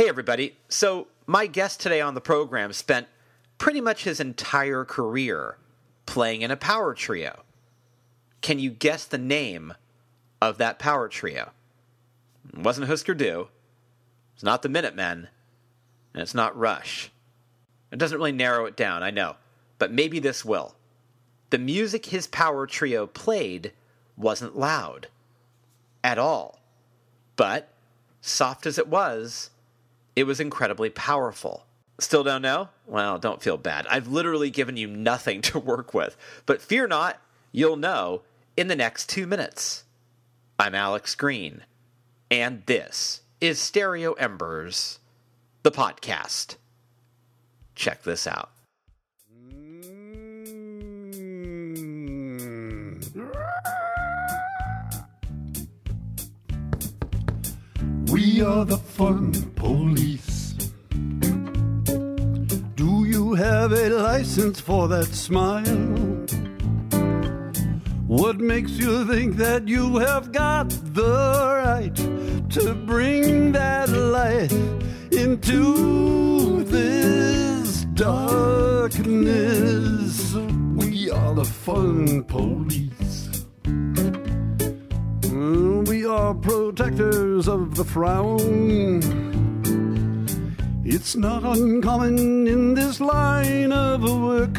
Hey, everybody. So, my guest today on the program spent pretty much his entire career playing in a power trio. Can you guess the name of that power trio? It wasn't Husker Du. It's not the Minutemen. And it's not Rush. It doesn't really narrow it down, I know. But maybe this will. The music his power trio played wasn't loud. At all. But, soft as it was, it was incredibly powerful. Still don't know? Well, don't feel bad. I've literally given you nothing to work with. But fear not, you'll know in the next two minutes. I'm Alex Green, and this is Stereo Embers, the podcast. Check this out. We are the fun police. Do you have a license for that smile? What makes you think that you have got the right to bring that light into this darkness? We are the fun police. Are protectors of the frown. It's not uncommon in this line of work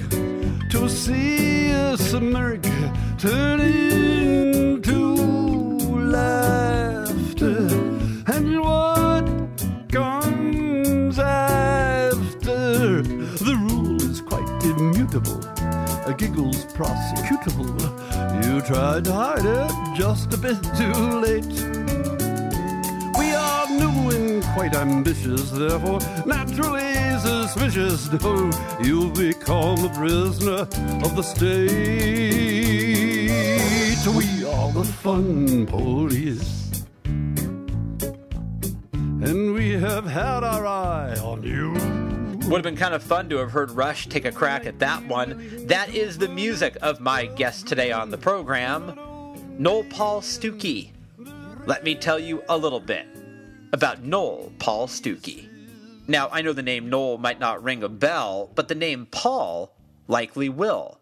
to see us America turn into laughter. And what comes after? The rule is quite immutable. A giggle's prosecutable. You tried to hide it just a bit too late. We are new and quite ambitious, therefore naturally suspicious. No, you'll become a prisoner of the state. We are the fun police. And we have had our eye on you. Would have been kind of fun to have heard Rush take a crack at that one. That is the music of my guest today on the program, Noel Paul Stookey. Let me tell you a little bit about Noel Paul Stookey. Now, I know the name Noel might not ring a bell, but the name Paul likely will.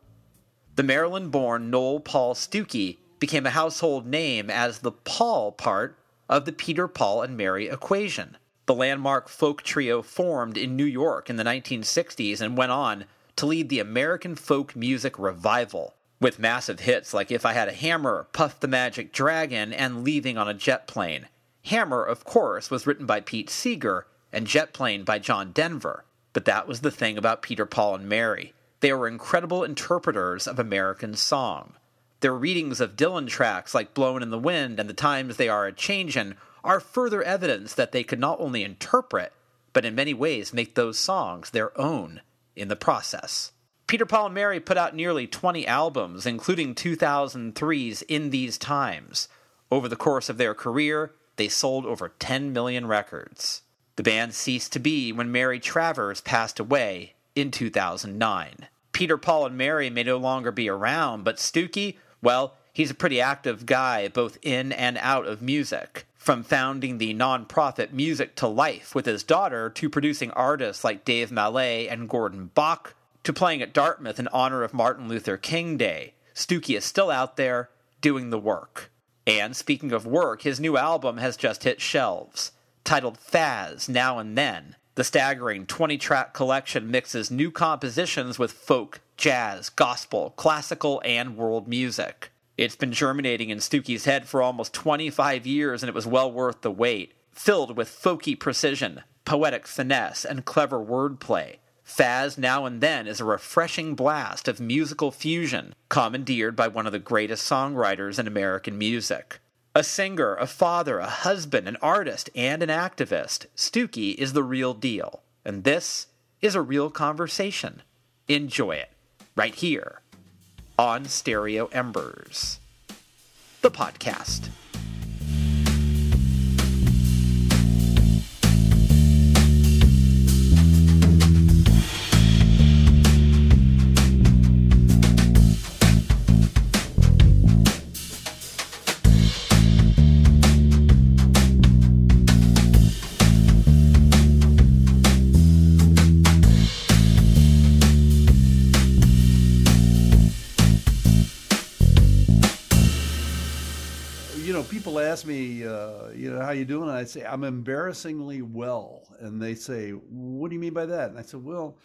The Maryland born Noel Paul Stookey became a household name as the Paul part of the Peter, Paul, and Mary equation. The landmark folk trio formed in New York in the 1960s and went on to lead the American folk music revival, with massive hits like If I Had a Hammer, Puff the Magic Dragon, and Leaving on a Jet Plane. Hammer, of course, was written by Pete Seeger, and Jet Plane by John Denver. But that was the thing about Peter, Paul, and Mary. They were incredible interpreters of American song. Their readings of Dylan tracks like Blowin' in the Wind and The Times They Are a Changin' are further evidence that they could not only interpret, but in many ways make those songs their own in the process. Peter, Paul, and Mary put out nearly 20 albums, including 2003's In These Times. Over the course of their career, they sold over 10 million records. The band ceased to be when Mary Travers passed away in 2009. Peter, Paul, and Mary may no longer be around, but Stookey, well, he's a pretty active guy both in and out of music. From founding the nonprofit Music to Life with his daughter to producing artists like Dave Mallett and Gordon Bok to playing at Dartmouth in honor of Martin Luther King Day, Stookey is still out there doing the work. And speaking of work, his new album has just hit shelves. Titled Faz Now and Then, the staggering 20 track collection mixes new compositions with folk, jazz, gospel, classical, and world music. It's been germinating in Stookey's head for almost 25 years, and it was well worth the wait. Filled with folky precision, poetic finesse, and clever wordplay, Faz Now and Then is a refreshing blast of musical fusion, commandeered by one of the greatest songwriters in American music. A singer, a father, a husband, an artist, and an activist, Stookey is the real deal. And this is a real conversation. Enjoy it, right here on Stereo Embers, the podcast. You know, how you doing? And I'd say, I'm embarrassingly well. And they say, what do you mean by that? And I said, well,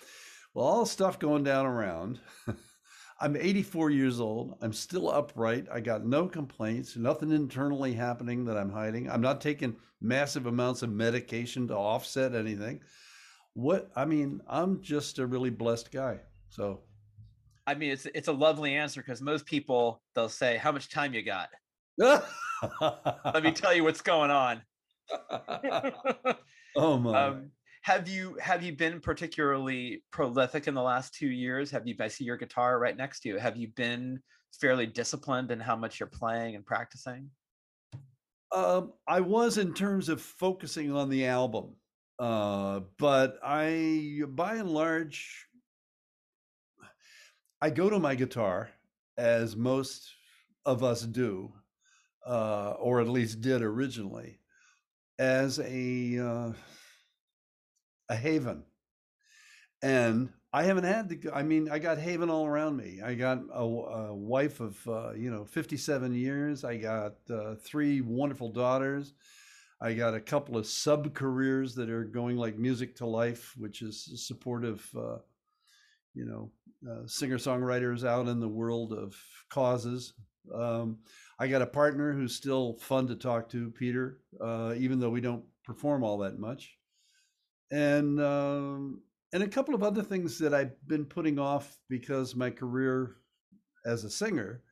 well, all the stuff going down around. I'm 84 years old. I'm still upright. I got no complaints, nothing internally happening that I'm hiding. I'm not taking massive amounts of medication to offset anything. What I mean, I'm just a really blessed guy. So I mean, it's it's a lovely answer because most people they'll say, "How much time you got?" Let me tell you what's going on. oh my! Um, have you have you been particularly prolific in the last two years? Have you? I see your guitar right next to you. Have you been fairly disciplined in how much you're playing and practicing? Um, I was in terms of focusing on the album, uh, but I, by and large, I go to my guitar, as most of us do, uh, or at least did originally, as a uh, a haven. And I haven't had the. I mean, I got haven all around me. I got a, a wife of uh, you know 57 years. I got uh, three wonderful daughters. I got a couple of sub careers that are going like music to life, which is supportive uh, you know, uh, singer songwriters out in the world of causes. Um, I got a partner who's still fun to talk to, Peter, uh, even though we don't perform all that much, and um, and a couple of other things that I've been putting off because my career as a singer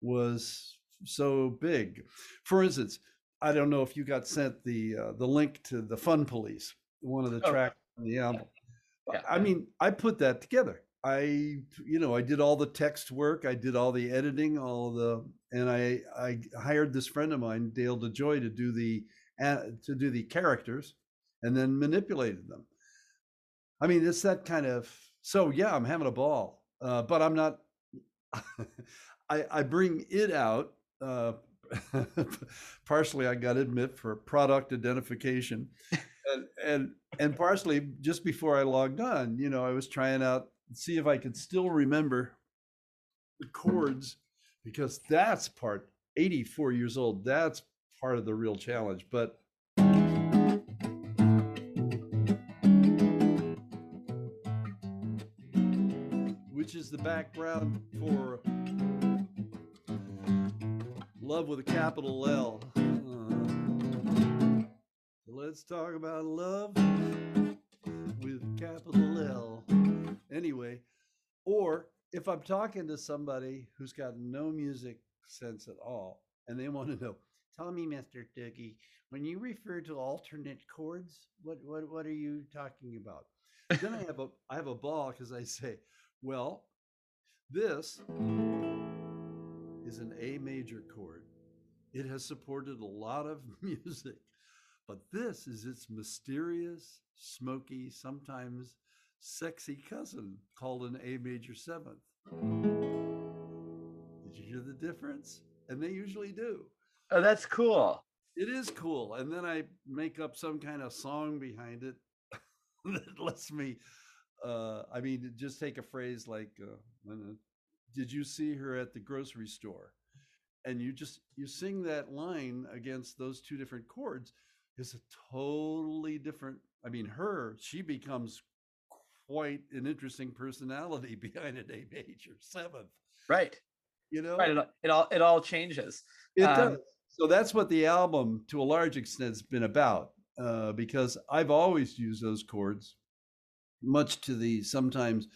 was so big. For instance, I don't know if you got sent the uh, the link to the Fun Police, one of the oh. tracks on the album. Yeah. I mean, I put that together. I, you know, I did all the text work, I did all the editing, all the, and I, I hired this friend of mine, Dale DeJoy, to do the, uh, to do the characters, and then manipulated them. I mean, it's that kind of. So yeah, I'm having a ball, uh, but I'm not. I I bring it out. Uh, partially, I got to admit, for product identification and and and partially just before I logged on, you know, I was trying out see if I could still remember the chords because that's part 84 years old. That's part of the real challenge. But which is the background for love with a capital L. Uh, let's talk about love with capital L. Anyway, or if I'm talking to somebody who's got no music sense at all and they want to know, tell me, Mr. Doogie, when you refer to alternate chords, what what what are you talking about? then I have a I have a ball because I say, well, this is an A major chord. It has supported a lot of music. But this is its mysterious, smoky, sometimes sexy cousin called an A major seventh. Did you hear the difference? And they usually do. Oh, that's cool. It is cool. And then I make up some kind of song behind it that lets me, uh, I mean, just take a phrase like, uh, did you see her at the grocery store? And you just, you sing that line against those two different chords is a totally different. I mean, her, she becomes quite an interesting personality behind an A major seventh. Right. You know, right. It, it all it all changes. It um, does. So that's what the album, to a large extent, has been about. Uh, because I've always used those chords, much to the sometimes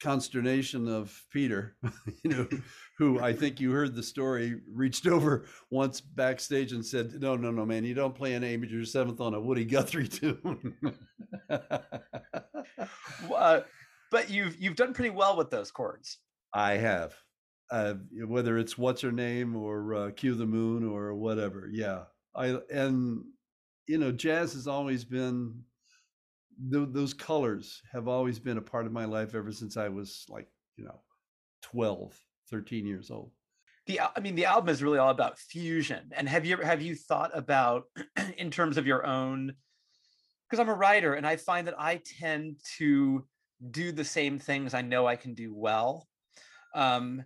consternation of Peter, you know, who I think you heard the story, reached over once backstage and said, "No, no, no, man, you don't play an A major seventh on a Woody Guthrie tune." Uh, but you've you've done pretty well with those chords. I have, uh, whether it's "What's Her Name" or uh, "Cue the Moon" or whatever. Yeah, I and you know, jazz has always been th- those colors have always been a part of my life ever since I was like, you know, 12, 13 years old. The, I mean, the album is really all about fusion. And have you have you thought about, in terms of your own? Because I'm a writer, and I find that I tend to do the same things I know I can do well. Um,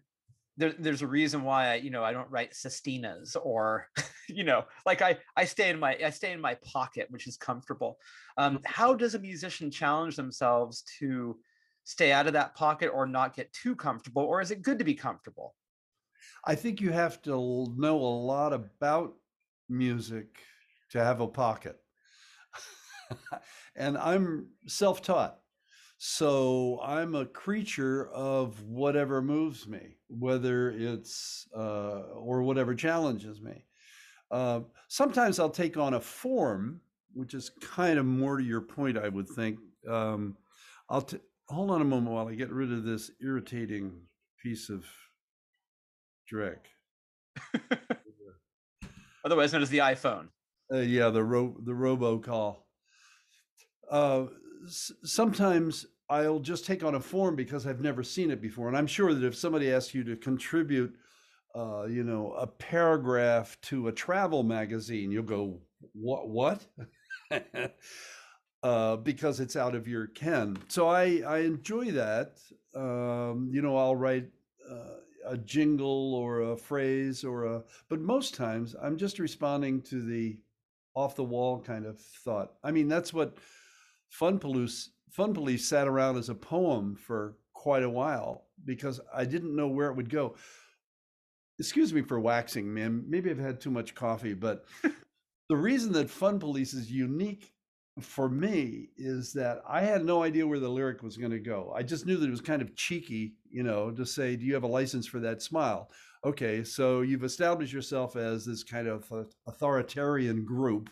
there, there's a reason why I, you know, I don't write sestinas or, you know, like I, I stay in my, I stay in my pocket, which is comfortable. Um, Mm-hmm. how does a musician challenge themselves to stay out of that pocket or not get too comfortable, or is it good to be comfortable? I think you have to know a lot about music to have a pocket. and I'm self taught. So I'm a creature of whatever moves me, whether it's, uh, or whatever challenges me. Uh, sometimes I'll take on a form, which is kind of more to your point, I would think. Um, I'll t- hold on a moment while I get rid of this irritating piece of dreck. Otherwise known as the iPhone. Uh, yeah, the ro- the robocall. Uh, sometimes I'll just take on a form because I've never seen it before, and I'm sure that if somebody asks you to contribute, uh, you know, a paragraph to a travel magazine, you'll go, "What? What?" uh, because it's out of your ken. So I I enjoy that. Um, you know, I'll write. Uh, a jingle or a phrase or a but most times i'm just responding to the off the wall kind of thought i mean that's what fun police fun police sat around as a poem for quite a while because i didn't know where it would go excuse me for waxing man maybe i've had too much coffee but the reason that fun police is unique for me is that I had no idea where the lyric was going to go. I just knew that it was kind of cheeky, you know, to say, "Do you have a license for that smile?" Okay, so you've established yourself as this kind of authoritarian group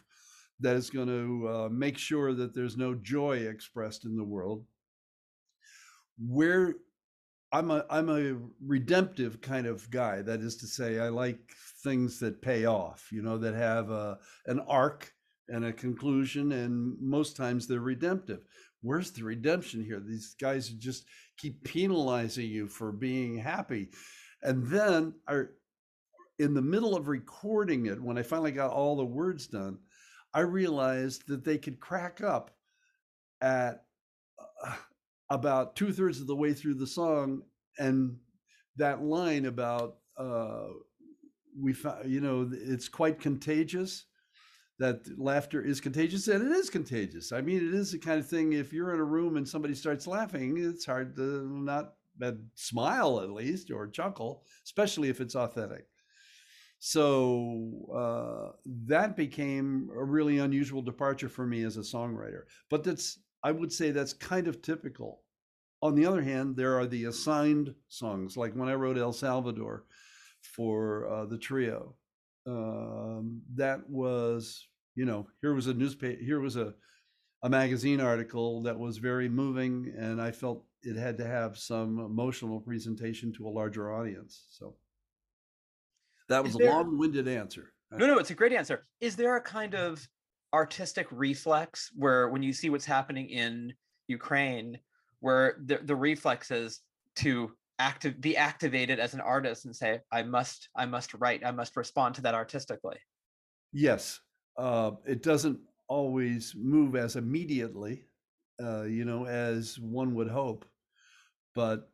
that is going to uh, make sure that there's no joy expressed in the world. Where I'm a I'm a redemptive kind of guy. That is to say, I like things that pay off, you know, that have a, an arc and a conclusion, and most times they're redemptive. Where's the redemption here? These guys just keep penalizing you for being happy. And then I, in the middle of recording it, when I finally got all the words done, I realized that they could crack up at uh, about two thirds of the way through the song, and that line about uh, we, you know, it's quite contagious that laughter is contagious and it is contagious. I mean it is the kind of thing if you're in a room and somebody starts laughing it's hard to not smile at least or chuckle especially if it's authentic so uh, that became a really unusual departure for me as a songwriter. But that's i would say that's kind of typical. On the other hand there are the assigned songs like when i wrote el salvador for uh, the trio. Um, that was you know here was a newspaper here was a a magazine article that was very moving and i felt it had to have some emotional presentation to a larger audience so that was there, a long-winded answer. No no it's a great answer. Is there a kind of artistic reflex where when you see what's happening in ukraine where the, the reflex is to active be activated as an artist and say i must i must write i must respond to that artistically yes. Uh, it doesn't always move as immediately uh, you know as one would hope but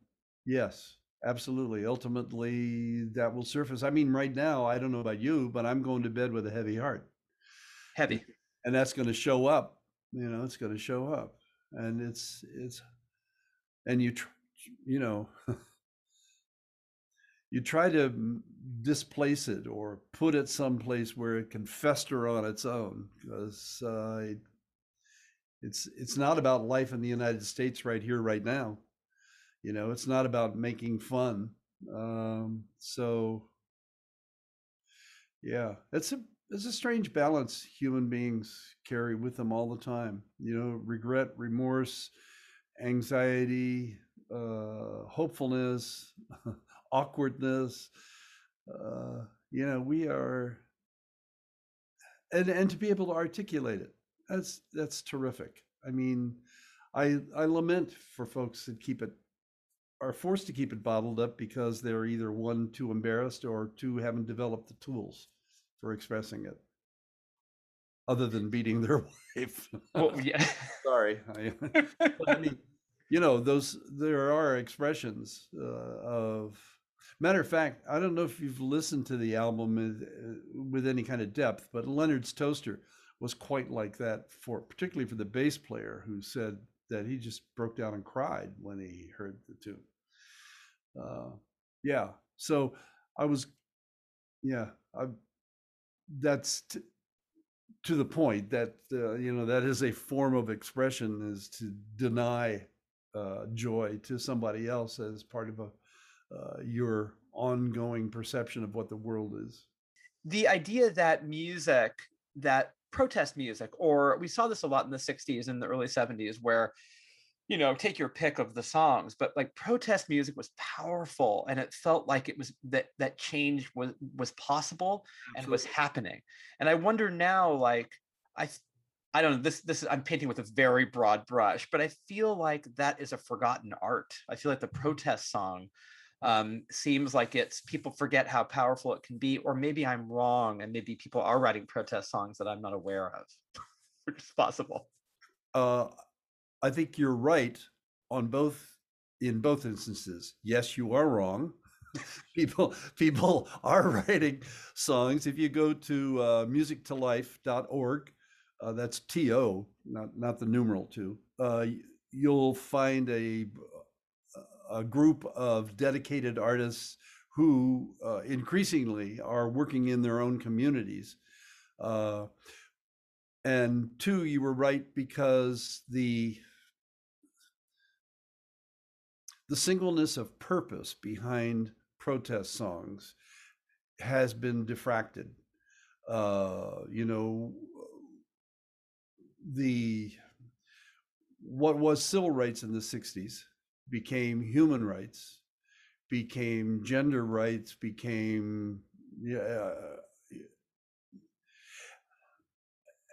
yes absolutely. Ultimately that will surface. I mean right now i don't know about you but i'm going to bed with a heavy heart. Heavy. And that's going to show up you know it's going to show up. And it's it's and you tr- you know you try to displace it or put it someplace where it can fester on its own because uh, it, it's it's not about life in the United States right here right now you know it's not about making fun um, so yeah it's a it's a strange balance human beings carry with them all the time you know regret remorse anxiety uh, hopefulness awkwardness uh, you know we are and and to be able to articulate it that's that's terrific. I mean i i lament for folks that keep it are forced to keep it bottled up because they're either one too embarrassed or two haven't developed the tools for expressing it other than beating their wife well, yeah. sorry I, I mean you know those there are expressions uh, of Matter of fact, I don't know if you've listened to the album with, uh, with any kind of depth, but Leonard's Toaster was quite like that for particularly for the bass player who said that he just broke down and cried when he heard the tune. Uh, yeah, so I was, yeah, I, that's t- to the point that uh, you know that is a form of expression is to deny uh, joy to somebody else as part of a uh, your ongoing perception of what the world is. The idea that music, that protest music, or we saw this a lot in the 60s and the early 70s, where you know take your pick of the songs but like protest music was powerful and it felt like it was that that change was was possible Absolutely. and was happening and i wonder now like i i don't know this this is i'm painting with a very broad brush but i feel like that is a forgotten art i feel like the protest song um, seems like it's people forget how powerful it can be, or maybe I'm wrong, and maybe people are writing protest songs that I'm not aware of, which is possible. Uh, I think you're right on both in both instances. Yes, you are wrong. people people are writing songs. If you go to uh, musictolife.org, uh, that's T O, not not the numeral two. Uh, you'll find a a group of dedicated artists who uh, increasingly are working in their own communities. Uh, and two, you were right because the the singleness of purpose behind protest songs has been diffracted. Uh, you know, the what was civil rights in the 60s became human rights, became gender rights, became yeah,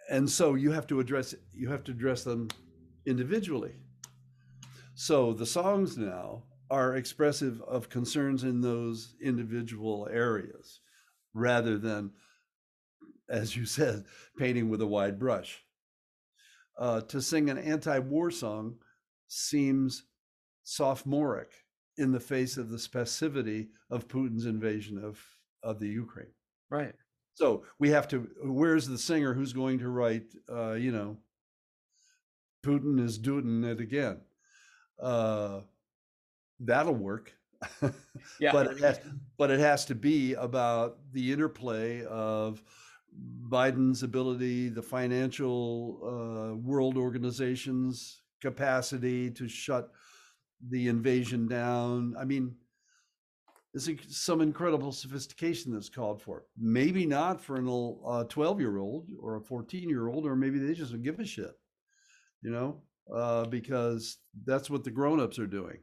and so you have to address you have to address them individually. So the songs now are expressive of concerns in those individual areas rather than, as you said, painting with a wide brush. Uh, to sing an anti war song seems sophomoric in the face of the specificity of Putin's invasion of, of the Ukraine. Right. So we have to, where's the singer who's going to write, uh, you know, Putin is doing it again? Uh, that'll work. yeah. but, it has, but it has to be about the interplay of Biden's ability, the financial uh, world organizations' capacity to shut the invasion down. I mean, there's some incredible sophistication that's called for. Maybe not for a 12 year old or a 14 year old, or maybe they just don't give a shit, you know, uh, because that's what the grown ups are doing.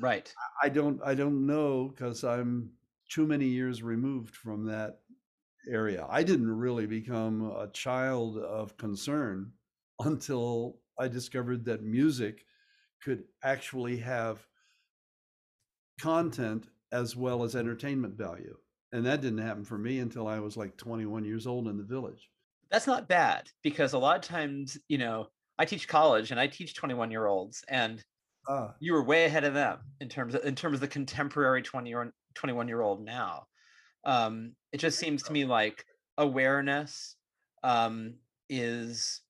Right. I don't, I don't know because I'm too many years removed from that area. I didn't really become a child of concern until I discovered that music could actually have content as well as entertainment value. And that didn't happen for me until I was like 21 years old in the village. That's not bad because a lot of times, you know, I teach college and I teach 21 year olds and uh, you were way ahead of them in terms of in terms of the contemporary 20 or 21 year old now. Um, it just seems to me like awareness um, is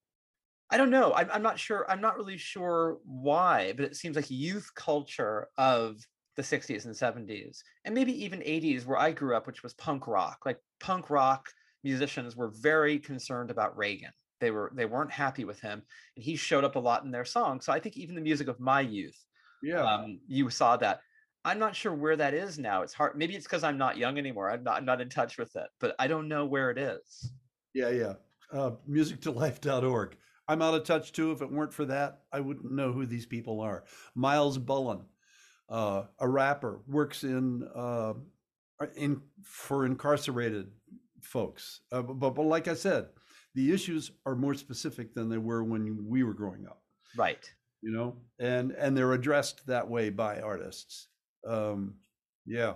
I don't know. I'm, I'm not sure. I'm not really sure why, but it seems like youth culture of the 60s and 70s, and maybe even 80s, where I grew up, which was punk rock. Like punk rock musicians were very concerned about Reagan. They were they weren't happy with him, and he showed up a lot in their song So I think even the music of my youth, yeah, um, you saw that. I'm not sure where that is now. It's hard. Maybe it's because I'm not young anymore. I'm not. I'm not in touch with it, but I don't know where it is. Yeah, yeah. Uh, musictolife.org. I'm out of touch too. If it weren't for that, I wouldn't know who these people are. miles Bullen, uh, a rapper, works in uh, in for incarcerated folks. Uh, but, but like I said, the issues are more specific than they were when we were growing up. Right. You know, and and they're addressed that way by artists. Um, yeah.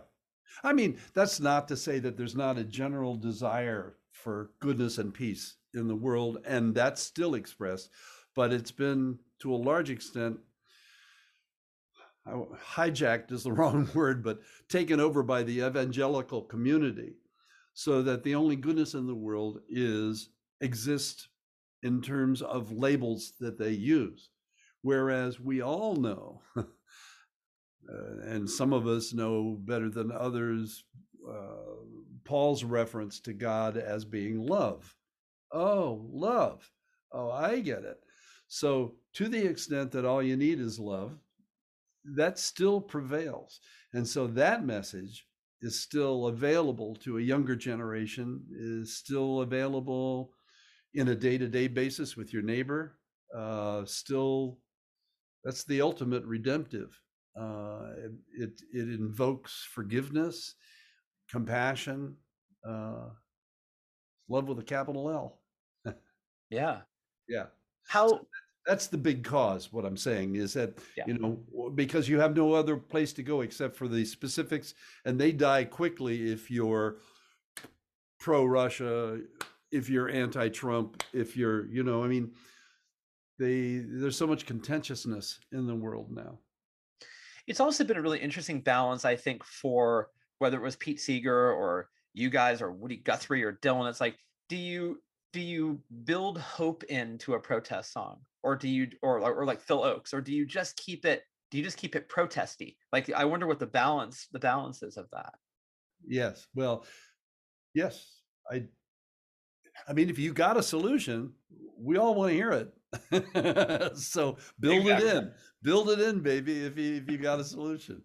I mean, that's not to say that there's not a general desire for goodness and peace in the world, and that's still expressed, but it's been to a large extent hijacked is the wrong word, but taken over by the evangelical community, so that the only goodness in the world is exist in terms of labels that they use. Whereas we all know, uh, and some of us know better than others, uh, Paul's reference to God as being love. Oh, love. Oh, I get it. So, to the extent that all you need is love, that still prevails. And so that message is still available to a younger generation, is still available in a day to day basis with your neighbor. Uh, still, that's the ultimate redemptive. Uh, it, it invokes forgiveness, compassion, uh, love with a capital L. yeah. Yeah. How that's the big cause what i'm saying is that yeah. you know because you have no other place to go except for the specifics and they die quickly if you're pro russia if you're anti trump if you're you know i mean they there's so much contentiousness in the world now. It's also been a really interesting balance i think for whether it was pete seeger or you guys or woody guthrie or dylan it's like do you do you build hope into a protest song? Or do you or or like Phil Ochs or do you just keep it do you just keep it protesty? Like I wonder what the balance the balance is of that. Yes well yes I I mean if you got a solution we all want to hear it so build exactly. it in build it in baby if you if you got a solution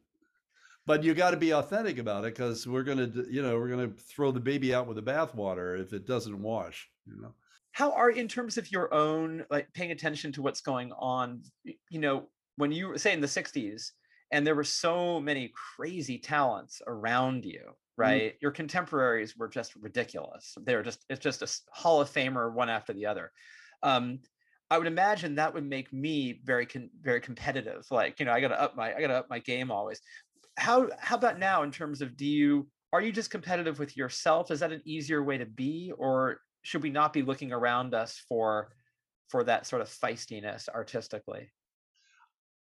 but you got to be authentic about it because we're gonna you know we're gonna throw the baby out with the bathwater if it doesn't wash you know how are in terms of your own like paying attention to what's going on you know when you say in the 60s and there were so many crazy talents around you. Right? Mm-hmm. your contemporaries were just ridiculous. They were just it's just a hall of famer one after the other. Um, i would imagine that would make me very con- very competitive like you know i gotta up my i gotta up my game always. How how about now in terms of do you are you just competitive with yourself? Is that an easier way to be or should we not be looking around us for for that sort of feistiness artistically?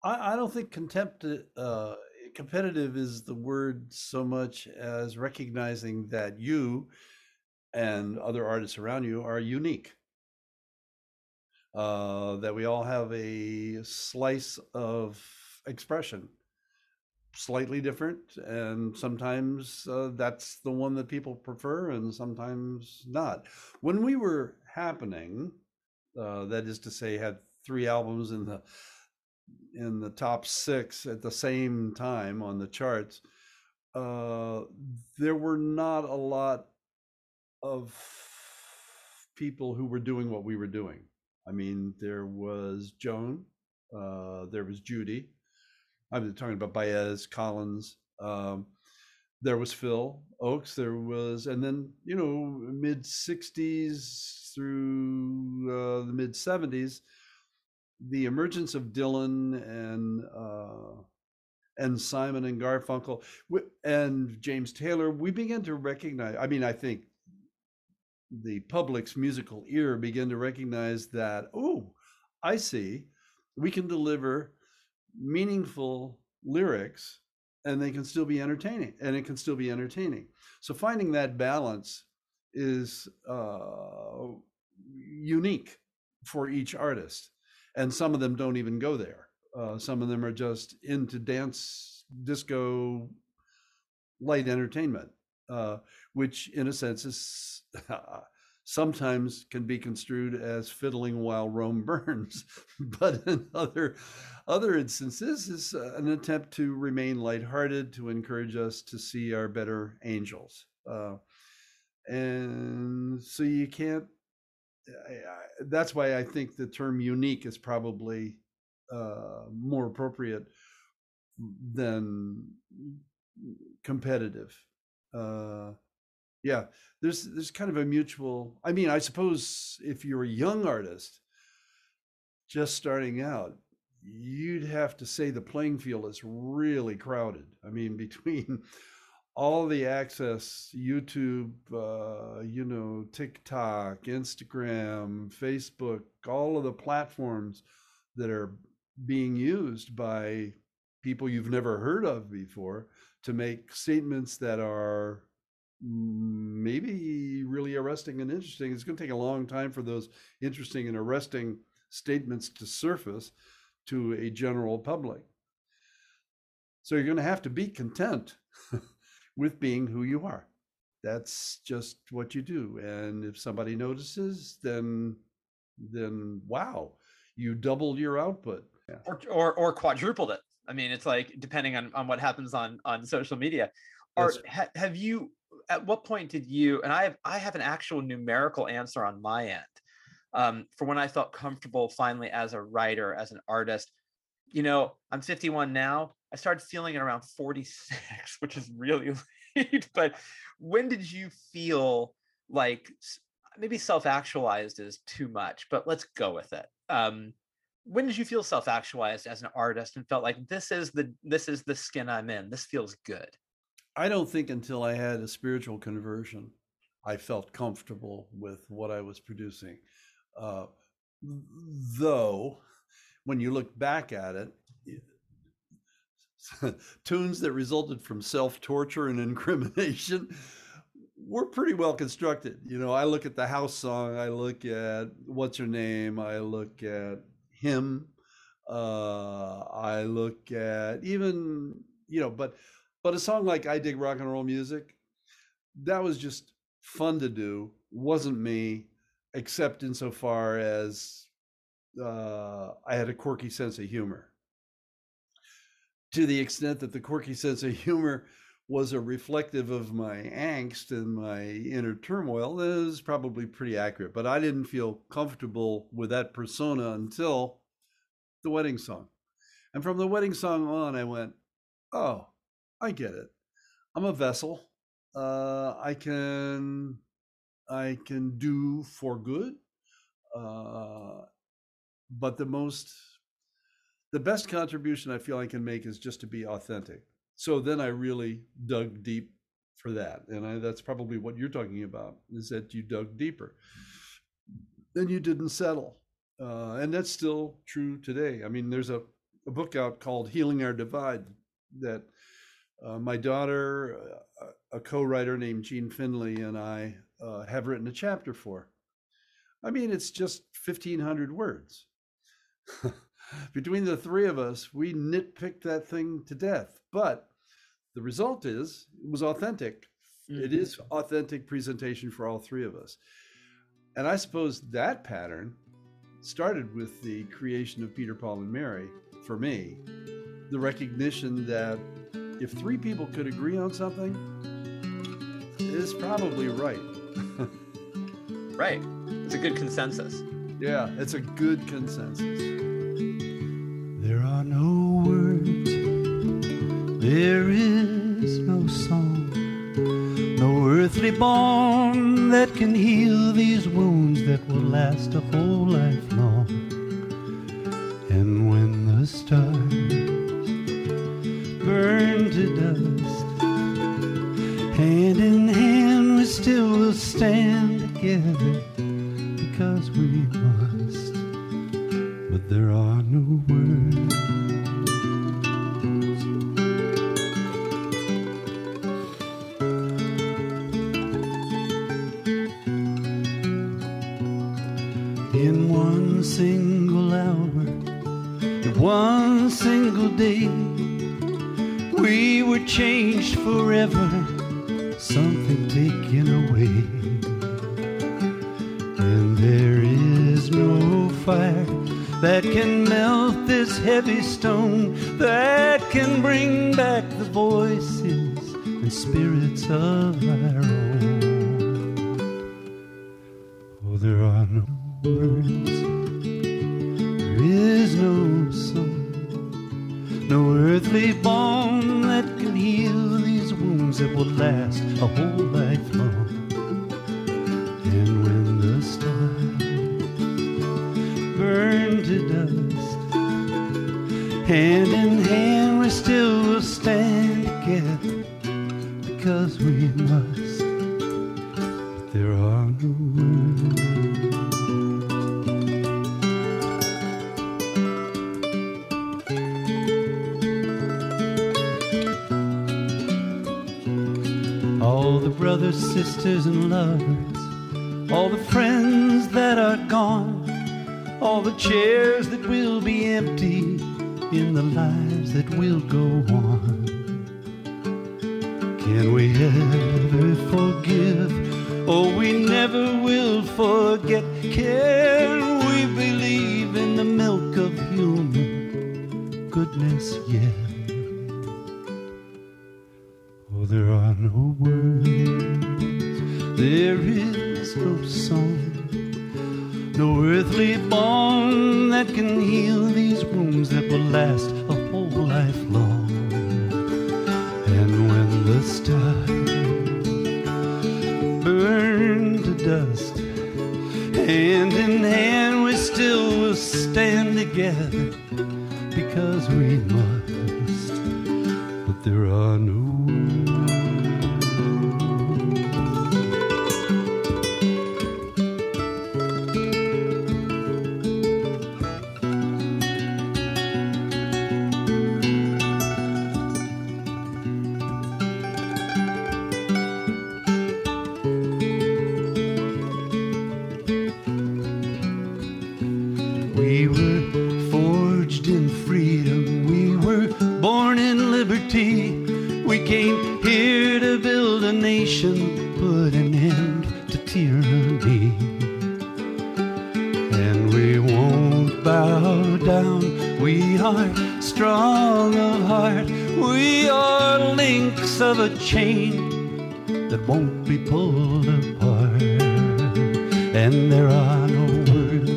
I, I don't think contempt uh, competitive is the word so much as recognizing that you and other artists around you are unique. Uh, that we all have a slice of expression slightly different and sometimes uh, that's the one that people prefer and sometimes not. When we were happening uh, that is to say had three albums in the in the top six at the same time on the charts uh, there were not a lot of people who were doing what we were doing i mean there was joan uh, there was judy I'm talking about Baez, Collins. Um, there was Phil Ochs. There was, and then you know, mid '60s through uh, the mid '70s, the emergence of Dylan and uh, and Simon and Garfunkel and James Taylor. We began to recognize. I mean, I think the public's musical ear began to recognize that. Oh, I see. We can deliver meaningful lyrics and they can still be entertaining and it can still be entertaining so finding that balance is uh, unique for each artist and some of them don't even go there uh, some of them are just into dance disco light entertainment uh, which in a sense is sometimes can be construed as fiddling while Rome burns, but in other other instances is uh, an attempt to remain lighthearted, to encourage us to see our better angels. Uh, and so you can't. I, that's why I think the term unique is probably uh, more appropriate than competitive. Uh, yeah there's there's kind of a mutual i mean i suppose if you're a young artist just starting out you'd have to say the playing field is really crowded i mean between all the access youtube uh, you know tiktok instagram facebook all of the platforms that are being used by people you've never heard of before to make statements that are maybe really arresting and interesting. It's going to take a long time for those interesting and arresting statements to surface to a general public. So you're going to have to be content with being who you are. That's just what you do. And if somebody notices, then then wow, you doubled your output. Yeah. Or, or or quadrupled it. I mean, it's like depending on on what happens on on social media. Or ha, have you at what point did you and I have I have an actual numerical answer on my end um, for when I felt comfortable finally as a writer, as an artist. You know, I'm 51 now. I started feeling it around 46, which is really late. but when did you feel like maybe self-actualized is too much, but let's go with it. Um, when did you feel self-actualized as an artist and felt like this is the this is the skin I'm in? This feels good. I don't think until I had a spiritual conversion, I felt comfortable with what I was producing. Uh, though, when you look back at it, tunes that resulted from self torture and incrimination were pretty well constructed. You know, I look at the house song, I look at what's her name, I look at him, uh, I look at even, you know, but but a song like I Dig Rock and Roll Music, that was just fun to do. Wasn't me, except insofar as uh, I had a quirky sense of humor. To the extent that the quirky sense of humor was a reflective of my angst and my inner turmoil, that is probably pretty accurate. But I didn't feel comfortable with that persona until the wedding song. And from the wedding song on, I went, oh, I get it. I'm a vessel. Uh, I can I can do for good. Uh, but the most the best contribution I feel I can make is just to be authentic. So then I really dug deep for that, and I, that's probably what you're talking about is that you dug deeper. Then you didn't settle, uh, and that's still true today. I mean, there's a, a book out called "Healing Our Divide" that uh, my daughter, uh, a co-writer named Jean Finley, and I uh, have written a chapter for. I mean, it's just 1,500 words. Between the three of us, we nitpicked that thing to death. But the result is, it was authentic. Mm-hmm. It is authentic presentation for all three of us. And I suppose that pattern started with the creation of Peter, Paul, and Mary for me. The recognition that if three people could agree on something, it's probably right. right. It's a good consensus. Yeah, it's a good consensus. There are no words, there is no song, no earthly balm that can heal these wounds that will last a whole life long. And when the stars burn to dust. Hand in hand, we still will stand together because we must. But there are no words. In one single hour, in one single day we were changed forever, that can melt this heavy stone, that can bring back the voices and spirits of our own. Oh, there are no words, there is no song no earthly balm that can heal these wounds that will last a whole life Hand in hand, we still will stand together because we must. There are no words. All the brothers, sisters, and lovers We are strong of heart. We are links of a chain that won't be pulled apart. And there are no words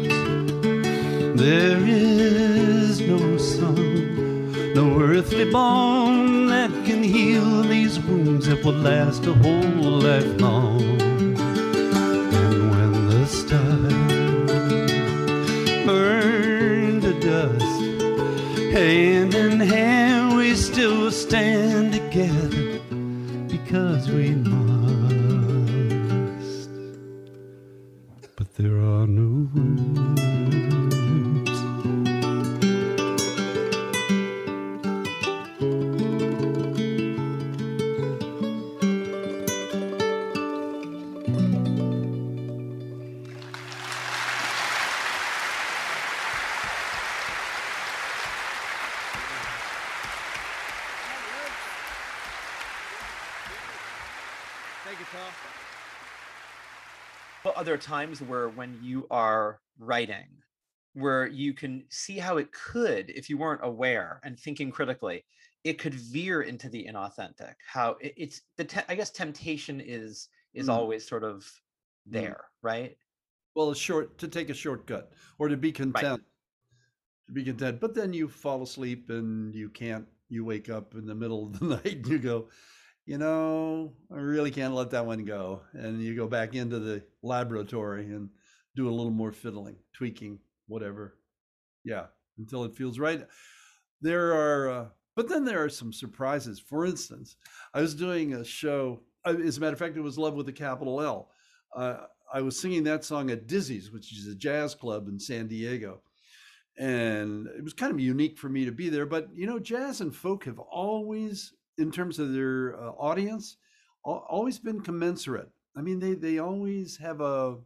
there is no song, no earthly balm that can heal these wounds that will last a whole life long. Hand we still stand times where when you are writing, where you can see how it could, if you weren't aware and thinking critically, it could veer into the inauthentic. How it, it's the te- I guess temptation is is Mm. always sort of there, right? Well, a short to take a shortcut or to be content. To be content, but then you fall asleep and you can't. You wake up in the middle of the night and you go, you know, I really can't let that one go. And you go back into the laboratory and do a little more fiddling, tweaking, whatever. Yeah, until it feels right. There are, uh, but then there are some surprises. For instance, I was doing a show. uh, As a matter of fact, it was Love with a capital L. Uh, I was singing that song at Dizzy's, which is a jazz club in San Diego. And it was kind of unique for me to be there. But, you know, jazz and folk have always, in terms of their uh, audience, al- always been commensurate. I mean, they, they always have a,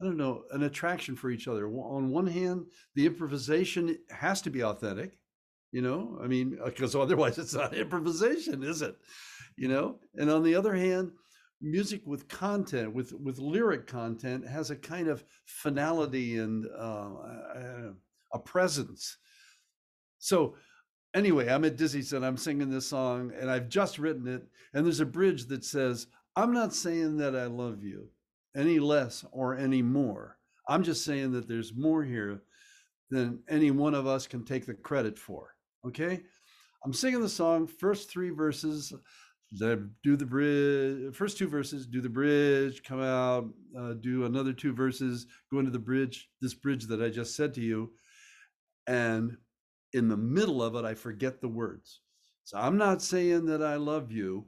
I don't know, an attraction for each other. On one hand, the improvisation has to be authentic, you know, I mean, because otherwise it's not improvisation, is it? You know, and on the other hand, music with content, with with lyric content, has a kind of finality and uh, uh, a presence. So, anyway, I'm at Dizzy's and I'm singing this song, and I've just written it, and there's a bridge that says, "I'm not saying that I love you any less or any more. I'm just saying that there's more here than any one of us can take the credit for." Okay, I'm singing the song. First three verses do the bridge first two verses do the bridge come out uh, do another two verses go into the bridge this bridge that i just said to you and in the middle of it i forget the words so i'm not saying that i love you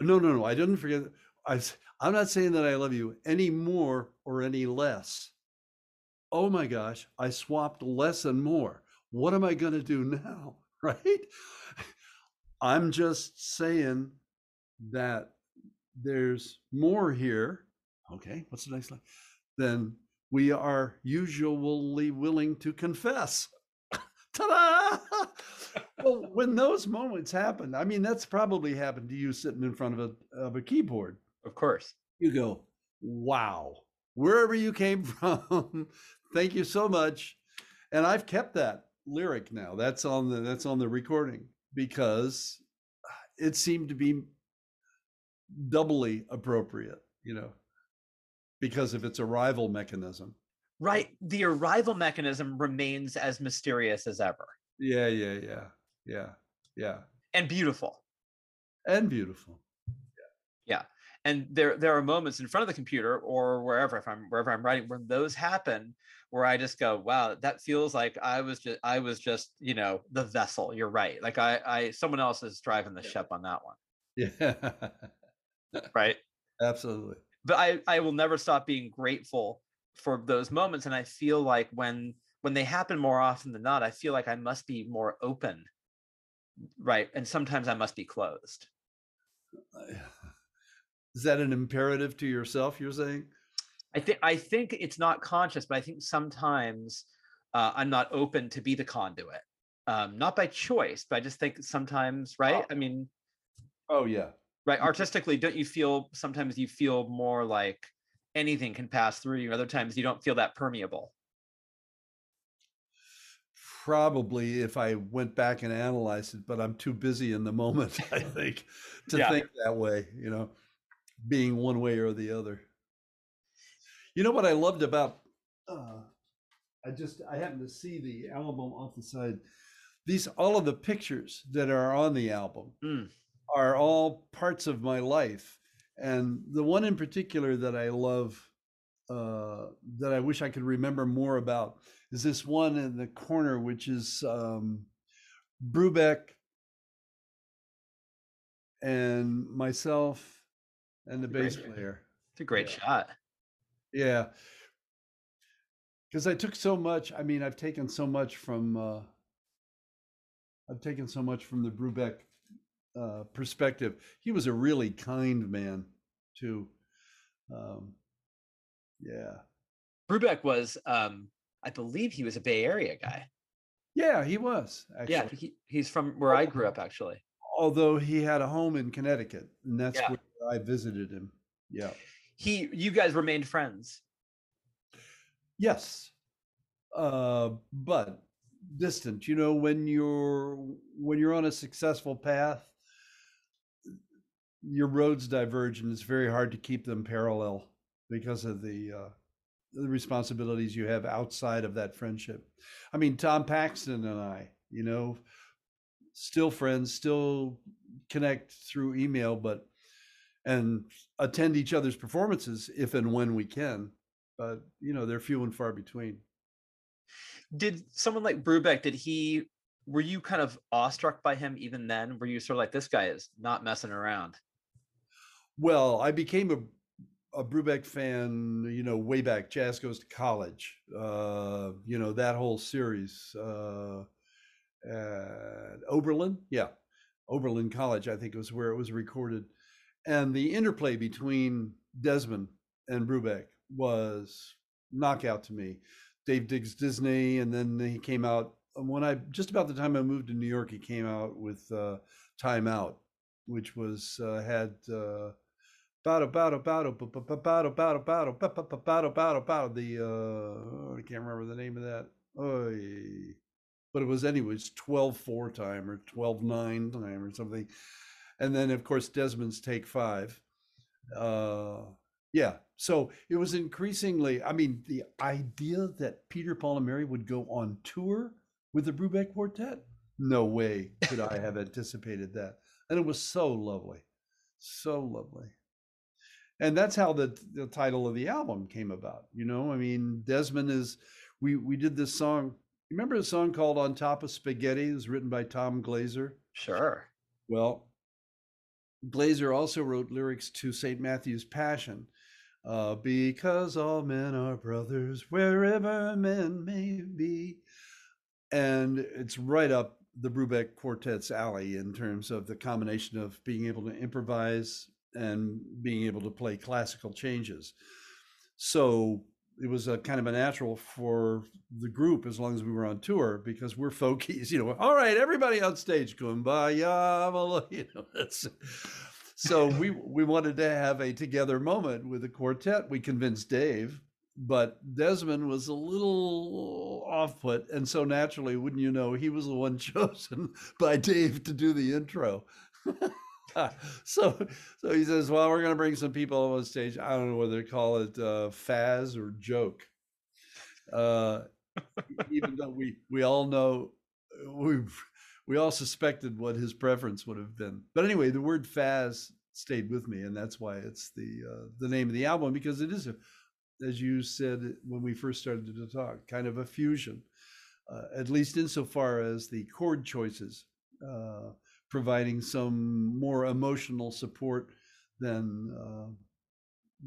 no no no i didn't forget I, I'm not saying that i love you any more or any less oh my gosh i swapped less and more what am i going to do now right I'm just saying that there's more here. Okay, what's the next line? Then we are usually willing to confess. Ta-da! well, when those moments happen, I mean, that's probably happened to you sitting in front of a of a keyboard. Of course. You go, wow, wherever you came from, thank you so much. And I've kept that lyric now. That's on the that's on the recording because it seemed to be doubly appropriate, you know, because of its arrival mechanism. Right. The arrival mechanism remains as mysterious as ever. Yeah, yeah, yeah, yeah, yeah. And beautiful. And beautiful. Yeah. yeah. And there there are moments in front of the computer or wherever if I'm wherever I'm writing when those happen where I just go, wow, that feels like I was just I was just, you know, the vessel. You're right. Like I I someone else is driving the ship on that one. Yeah. right. Absolutely. But I I will never stop being grateful for those moments and I feel like when when they happen more often than not, I feel like I must be more open. Right. And sometimes I must be closed. Is that an imperative to yourself, you're saying? I think I think it's not conscious, but I think sometimes uh, I'm not open to be the conduit. Um, not by choice, but I just think sometimes, right? Oh. I mean, Oh yeah. right, artistically, don't you feel sometimes you feel more like anything can pass through you, other times you don't feel that permeable. Probably if I went back and analyzed it, but I'm too busy in the moment, I think, to Yeah. think that way, you know, being one way or the other. You know what I loved about uh I just I happened to see the album off the side. These all of the pictures that are on the album Mm. are all parts of my life. And the one in particular that I love uh, that I wish I could remember more about is this one in the corner, which is um, Brubeck and myself and the Great. bass player. It's a great Yeah. shot. Yeah. Because I took so much. I mean, I've taken so much from. Uh, I've taken so much from the Brubeck uh, perspective. He was a really kind man, too. Um, yeah. Brubeck was, um, I believe he was a Bay Area guy. Yeah, he was actually. Yeah, he, he's from where I grew up, actually. Although he had a home in Connecticut, and that's Yeah. where I visited him. Yeah. He, you guys remained friends. Yes. Uh, but distant. You know, when you're when you're on a successful path, your roads diverge, and it's very hard to keep them parallel because of the uh, the responsibilities you have outside of that friendship. I mean, Tom Paxton and I, you know, still friends, still connect through email, but and attend each other's performances if and when we can. But you know, they're few and far between. Did someone like Brubeck, did he, were you kind of awestruck by him even then? Were you sort of like, this guy is not messing around? Well, I became a a Brubeck fan, you know, way back. Jazz Goes to College, uh, you know, that whole series. Uh, Oberlin, yeah, Oberlin College, I think was where it was recorded, and the interplay between Desmond and Brubeck was knockout to me. Dave Digs Disney, and then he came out when I just about the time I moved to New York. He came out with uh, Time Out, which was uh, had. Uh, Battle, battle, battle, battle, battle, battle, battle, battle, battle, battle. The uh, I can't remember the name of that. Oy. But it was anyways 12-4 time or 12-9 time or something. And then of course Desmond's take five. Uh, yeah. So it was increasingly. I mean, the idea that Peter Paul and Mary would go on tour with the Brubeck Quartet. No way could I have anticipated that. And it was so lovely, so lovely and that's how the the title of the album came about you know? I mean desmond is we we did this song remember a song called on top of spaghetti? It was written by tom glazer. Sure. well glazer also wrote lyrics to st matthew's passion uh, because all men are brothers wherever men may be. And it's right up the brubeck quartet's alley in terms of the combination of being able to improvise and being able to play classical changes. So it was a kind of a natural for the group as long as we were on tour because we're folkies, you know. All right, everybody on stage, kumbaya, you know. That's, so we we wanted to have a together moment with the quartet. We convinced Dave, but Desmond was a little off put, and so naturally, wouldn't you know, he was the one chosen by Dave to do the intro. so so he says, well, we're going to bring some people on stage. I don't know whether to call it uh, Faz or joke. Uh, even though we we all know we we all suspected what his preference would have been. But anyway, the word Faz stayed with me, and that's why it's the uh, the name of the album because it is a, as you said when we first started to talk, kind of a fusion, uh, at least insofar as the chord choices. Uh, providing some more emotional support than uh,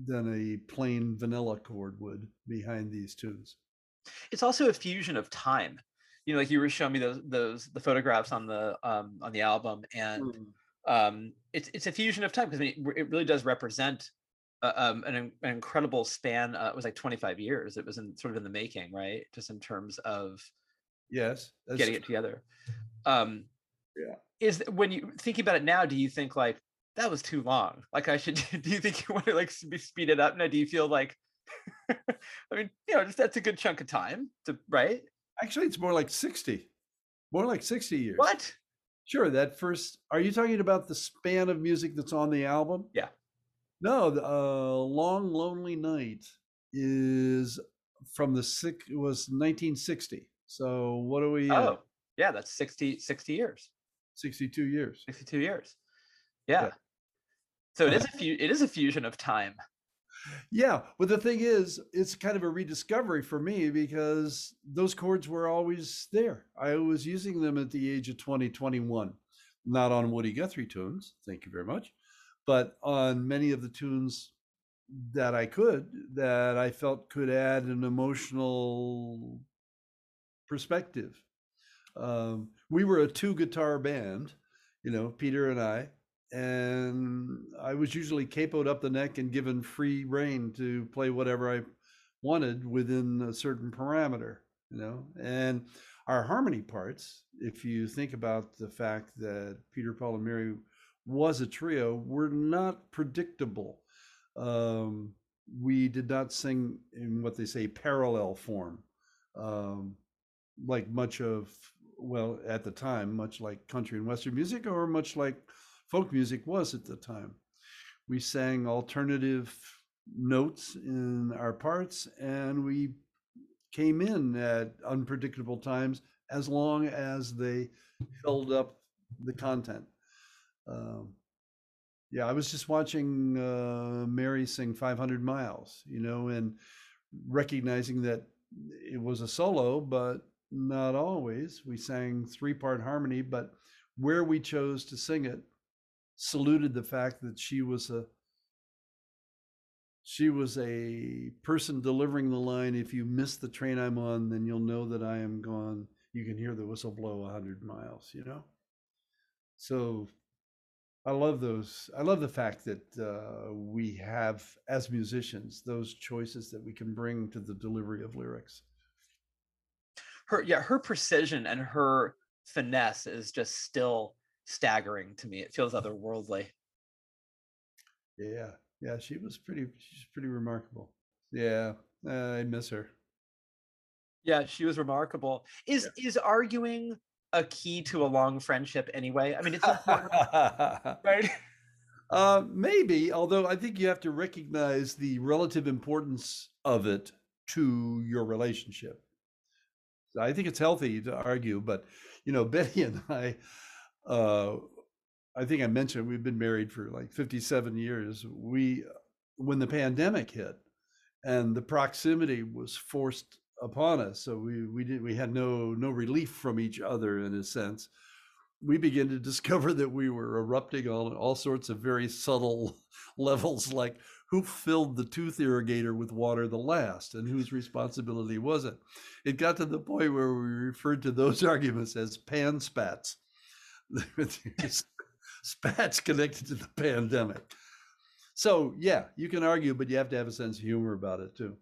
than a plain vanilla chord would behind these tunes. It's also a fusion of time. You know, like you were showing me those those the photographs on the um, on the album, and mm. um, it's it's a fusion of time because I mean, it really does represent uh, um, an, an incredible span. Uh, it was like 25 years. It was in sort of in the making, right? Just in terms of yes, getting it together. Um, yeah is when you thinking about it now do you think like that was too long? Like i should do you think you want to like speed it up now? Do you feel like i mean you know just that's a good chunk of time to right? Actually it's more like 60 more like 60 years. What? Sure that first are you talking about the span of music that's on the album? Yeah. No the uh, long lonely night is from the six it was 1960 so what are we oh yeah that's 60 60 years 62 years. 62 years. Yeah, yeah. so it is a few it is a fusion of time. Yeah but the thing is it's kind of a rediscovery for me because those chords were always there. I was using them at the age of 20 21 not on woody guthrie tunes thank you very much but on many of the tunes that i could that i felt could add an emotional perspective. Um, we were a two guitar band, you know, Peter and I, and I was usually capoed up the neck and given free rein to play whatever I wanted within a certain parameter, you know. And our harmony parts, if you think about the fact that Peter, Paul, and Mary was a trio, were not predictable. Um, we did not sing in what they say parallel form, um, like much of well, at the time, much like country and western music, or much like folk music was at the time. We sang alternative notes in our parts, and we came in at unpredictable times as long as they held up the content. Um, yeah, I was just watching uh, Mary sing 500 Miles, you know, and recognizing that it was a solo, but not always. We sang three part harmony, but where we chose to sing it saluted the fact that she was a she was a person delivering the line if you miss the train i'm on then you'll know that i am gone. You can hear the whistle blow a 100 miles you know? So i love those i love the fact that uh, we have as musicians those choices that we can bring to the delivery of lyrics her yeah her precision and her finesse is just still staggering to me it feels otherworldly. Yeah yeah she was pretty she's pretty remarkable. Yeah uh, i miss her. Yeah she was remarkable. Is yeah. is arguing a key to a long friendship anyway? I mean it's right? Uh, maybe although i think you have to recognize the relative importance of it to your relationship I think it's healthy to argue, but you know, Betty and I, uh, I think I mentioned we've been married for like 57 years. We, when the pandemic hit, and the proximity was forced upon us, so we we did we had no no relief from each other in a sense. We began to discover that we were erupting on all sorts of very subtle levels, like who filled the tooth irrigator with water the last and whose responsibility was it? It got to the point where we referred to those arguments as pan spats. spats connected to the pandemic. So yeah, you can argue, but you have to have a sense of humor about it too.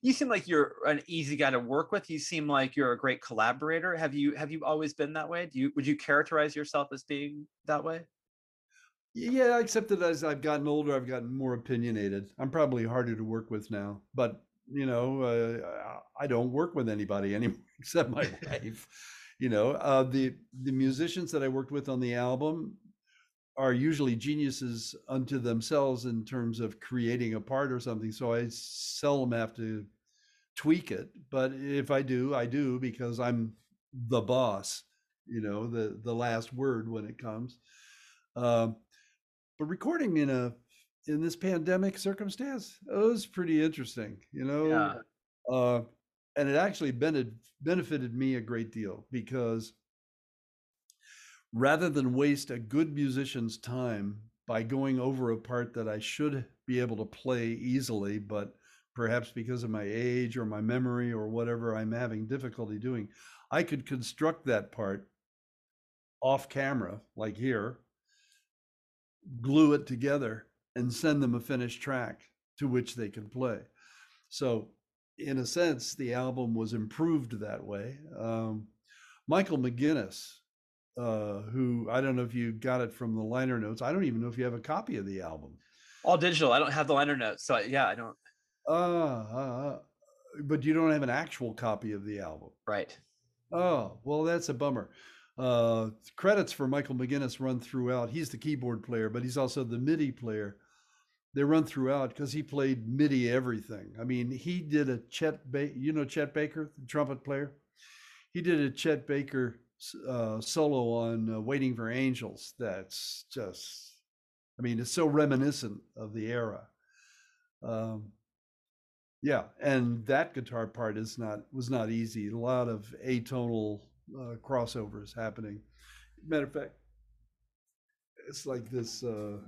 You seem like you're an easy guy to work with. You seem like you're a great collaborator. Have you have you always been that way? Do you would you characterize yourself as being that way? Yeah, except that as I've gotten older, I've gotten more opinionated. I'm probably harder to work with now, but you know, uh, I don't work with anybody anymore except my wife. You know, uh, the the musicians that I worked with on the album are usually geniuses unto themselves in terms of creating a part or something. So I seldom have to tweak it, but if I do, I do because I'm the boss. You know, the the last word when it comes. Um, but recording in a in this pandemic circumstance it was pretty interesting you know Yeah. uh and it actually benefited benefited me a great deal because rather than waste a good musician's time by going over a part that I should be able to play easily but perhaps because of my age or my memory or whatever I'm having difficulty doing I could construct that part off camera like here glue it together and send them a finished track to which they can play. So, in a sense, the album was improved that way. Um, Michael McGuinness, uh, who I don't know if you got it from the liner notes. I don't even know if you have a copy of the album. All digital. I don't have the liner notes, so I- yeah, I don't. Uh, uh, but you don't have an actual copy of the album. Right. Oh, well, that's a bummer. Uh, credits for Michael McGuinness run throughout. He's the keyboard player, but he's also the MIDI player. They run throughout because he played MIDI everything. I mean, he did a Chet, ba- you know Chet Baker, the trumpet player. He did a Chet Baker uh, solo on uh, "Waiting for Angels." That's just, I mean, it's so reminiscent of the era. Um, yeah, and that guitar part is not was not easy. A lot of atonal uh, crossovers happening. Matter of fact, it's like this. Uh,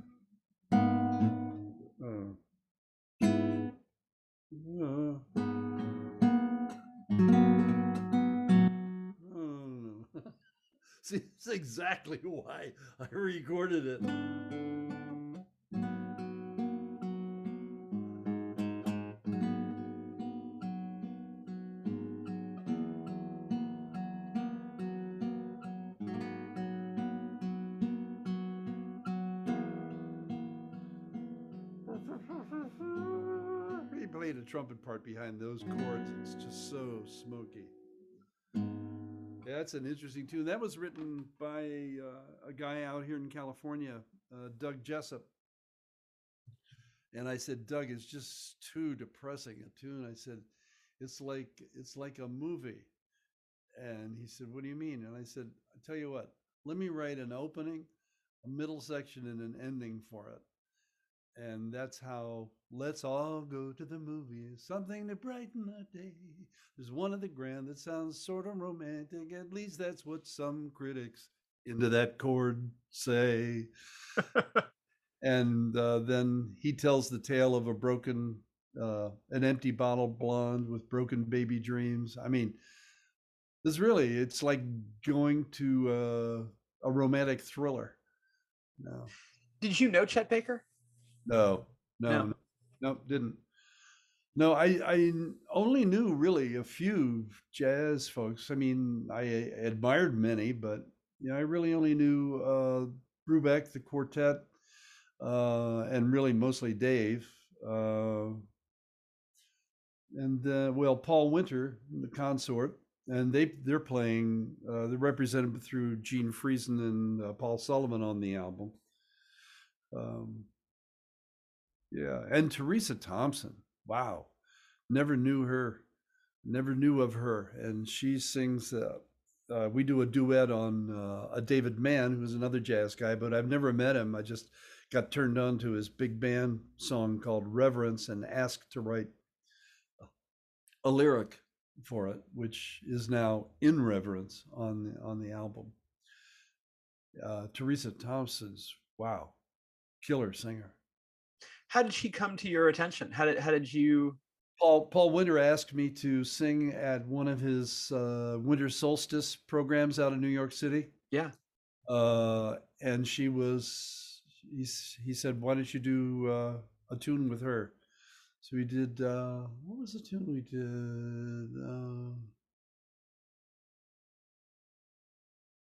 uh. See, it's exactly why I recorded it. Part behind those chords. It's just so smoky. Yeah, that's an interesting tune. That was written by uh, a guy out here in California, uh, Doug Jessup. And I said, Doug, it's just too depressing a tune. I said, it's like it's like a movie. And he said, What do you mean? And I said, I tell you what, let me write an opening, a middle section, and an ending for it. And that's how let's all go to the movies, something to brighten our day. There's one of the grand that sounds sort of romantic. At least that's what some critics into that chord say. and uh, then he tells the tale of a broken, uh, an empty bottle blonde with broken baby dreams. I mean, this really, it's like going to uh, a romantic thriller. No. Did you know Chet Baker? No, no, No. no, no, didn't. No, I, I only knew really a few jazz folks. I mean, I admired many, but you know, I really only knew uh, Brubeck, the quartet, uh, and really mostly Dave. Uh, and uh, well, Paul Winter, the consort, and they they're playing. Uh, they're represented through Gene Friesen and uh, Paul Sullivan on the album. Um, yeah, and Theresa Thomason. Wow, never knew her, never knew of her, and she sings. Uh, uh, we do a duet on uh, a David Mann, who's another jazz guy, but I've never met him. I just got turned on to his big band song called Reverence and asked to write a lyric for it, which is now in reverence on the on the album. Uh, Theresa Thomason's wow, killer singer. How did she come to your attention? How did how did you? Paul Paul Winter asked me to sing at one of his uh, winter solstice programs out in New York City. Yeah. Uh, and she was he's, he said, "Why don't you do uh, a tune with her?" So we did. Uh, what was the tune we did?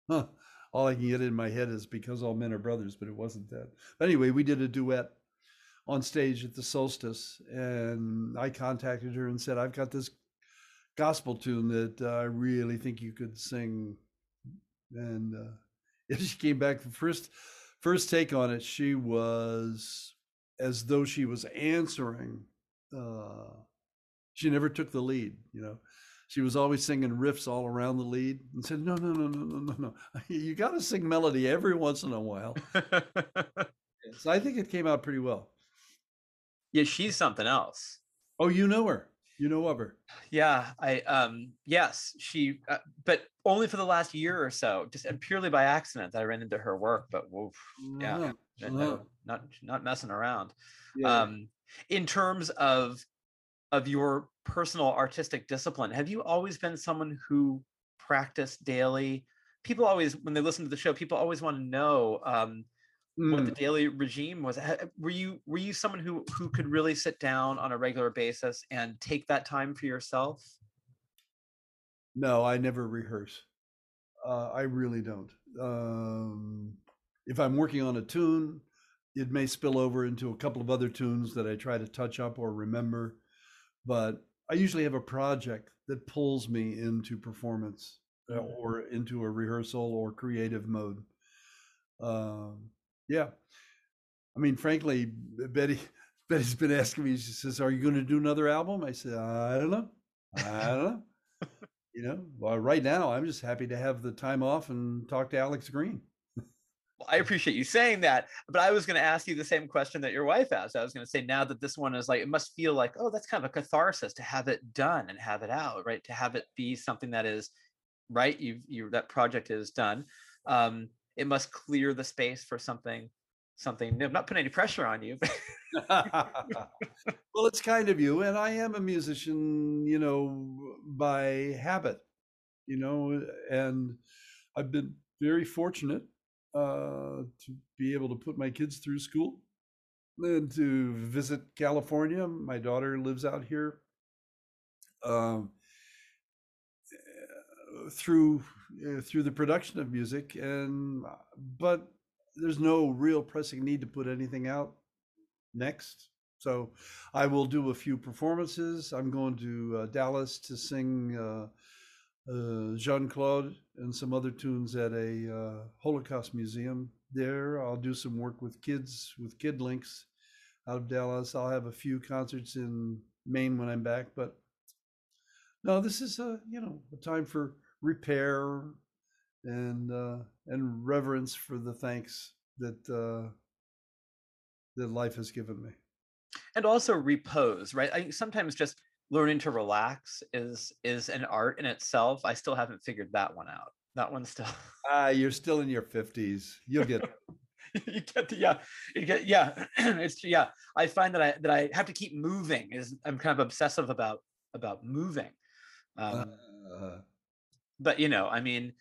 Uh, huh. All I can get in my head is because all men are brothers, but it wasn't that. But anyway, we did a duet on stage at the solstice, and I contacted her and said, "I've got this gospel tune that uh, I really think you could sing." And uh, she came back the first first take on it. She was as though she was answering. Uh, she never took the lead, you know. She was always singing riffs all around the lead, and said, "No, no, no, no, no, no, no. You got to sing melody every once in a while." so I think it came out pretty well. Yeah, she's something else. Oh, you know her. You know of her. Yeah, I um yes, she uh, but only for the last year or so, just and purely by accident that I ran into her work, but woof, yeah, Uh-huh. no, Uh-huh. not not messing around. Yeah. Um in terms of of your personal artistic discipline, have you always been someone who practiced daily? People always when they listen to the show, people always want to know um what the Mm. daily regime was were you were you someone who who could really sit down on a regular basis and take that time for yourself No, I never rehearse. Uh, I really don't. Um, if I'm working on a tune, it may spill over into a couple of other tunes that I try to touch up or remember. But I usually have a project that pulls me into performance uh, Mhm. or into a rehearsal or creative mode. Um, yeah. I mean, frankly, Betty Betty's been asking me. She says, "Are you going to do another album?" I said, "I don't know. I don't know." you know, well, right now I'm just happy to have the time off and talk to Alex Green. Well, I appreciate you saying that, but I was going to ask you the same question that your wife asked. I was going to say now that this one is like, it must feel like, oh, that's kind of a catharsis to have it done and have it out, right? To have it be something that is right. You've you that project is done. Um, it must clear the space for something, something new. I'm not putting any pressure on you. well, it's kind of you, and I am a musician, you know, by habit, you know, and I've been very fortunate uh, to be able to put my kids through school and to visit California. My daughter lives out here. Um, uh, through uh, through the production of music and but there's no real pressing need to put anything out next. So i will do a few performances. I'm going to uh, dallas to sing uh, uh, jean-claude and some other tunes at a uh, holocaust museum there. I'll do some work with kids with kid links out of dallas. I'll have a few concerts in maine when i'm back but no this is a you know a time for repair and uh, and reverence for the thanks that uh, that life has given me. and also repose right? I, sometimes just learning to relax is is an art in itself. I still haven't figured that one out. That one still Ah, you're still in your fifties. You'll get. you get the yeah. You get yeah. It's yeah. I find that i that i have to keep moving is i'm kind of obsessive about about moving. Um uh, but you know i mean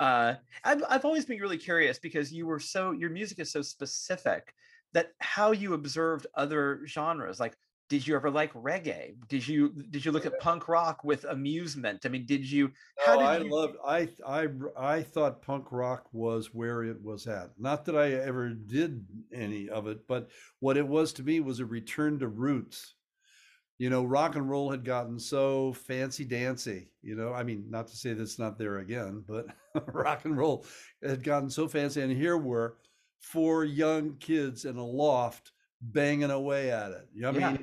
uh I've, I've always been really curious because you were so your music is so specific that how you observed other genres like did you ever like reggae did you did you look at punk rock with amusement i mean did you how no, did I you loved. I I I thought punk rock was where it was at. Not that I ever did any of it, but what it was to me was a return to roots. You know, rock and roll had gotten so fancy dancy. You know, I mean, not to say that's not there again, but rock and roll had gotten so fancy, and here were four young kids in a loft banging away at it. I mean, Yeah.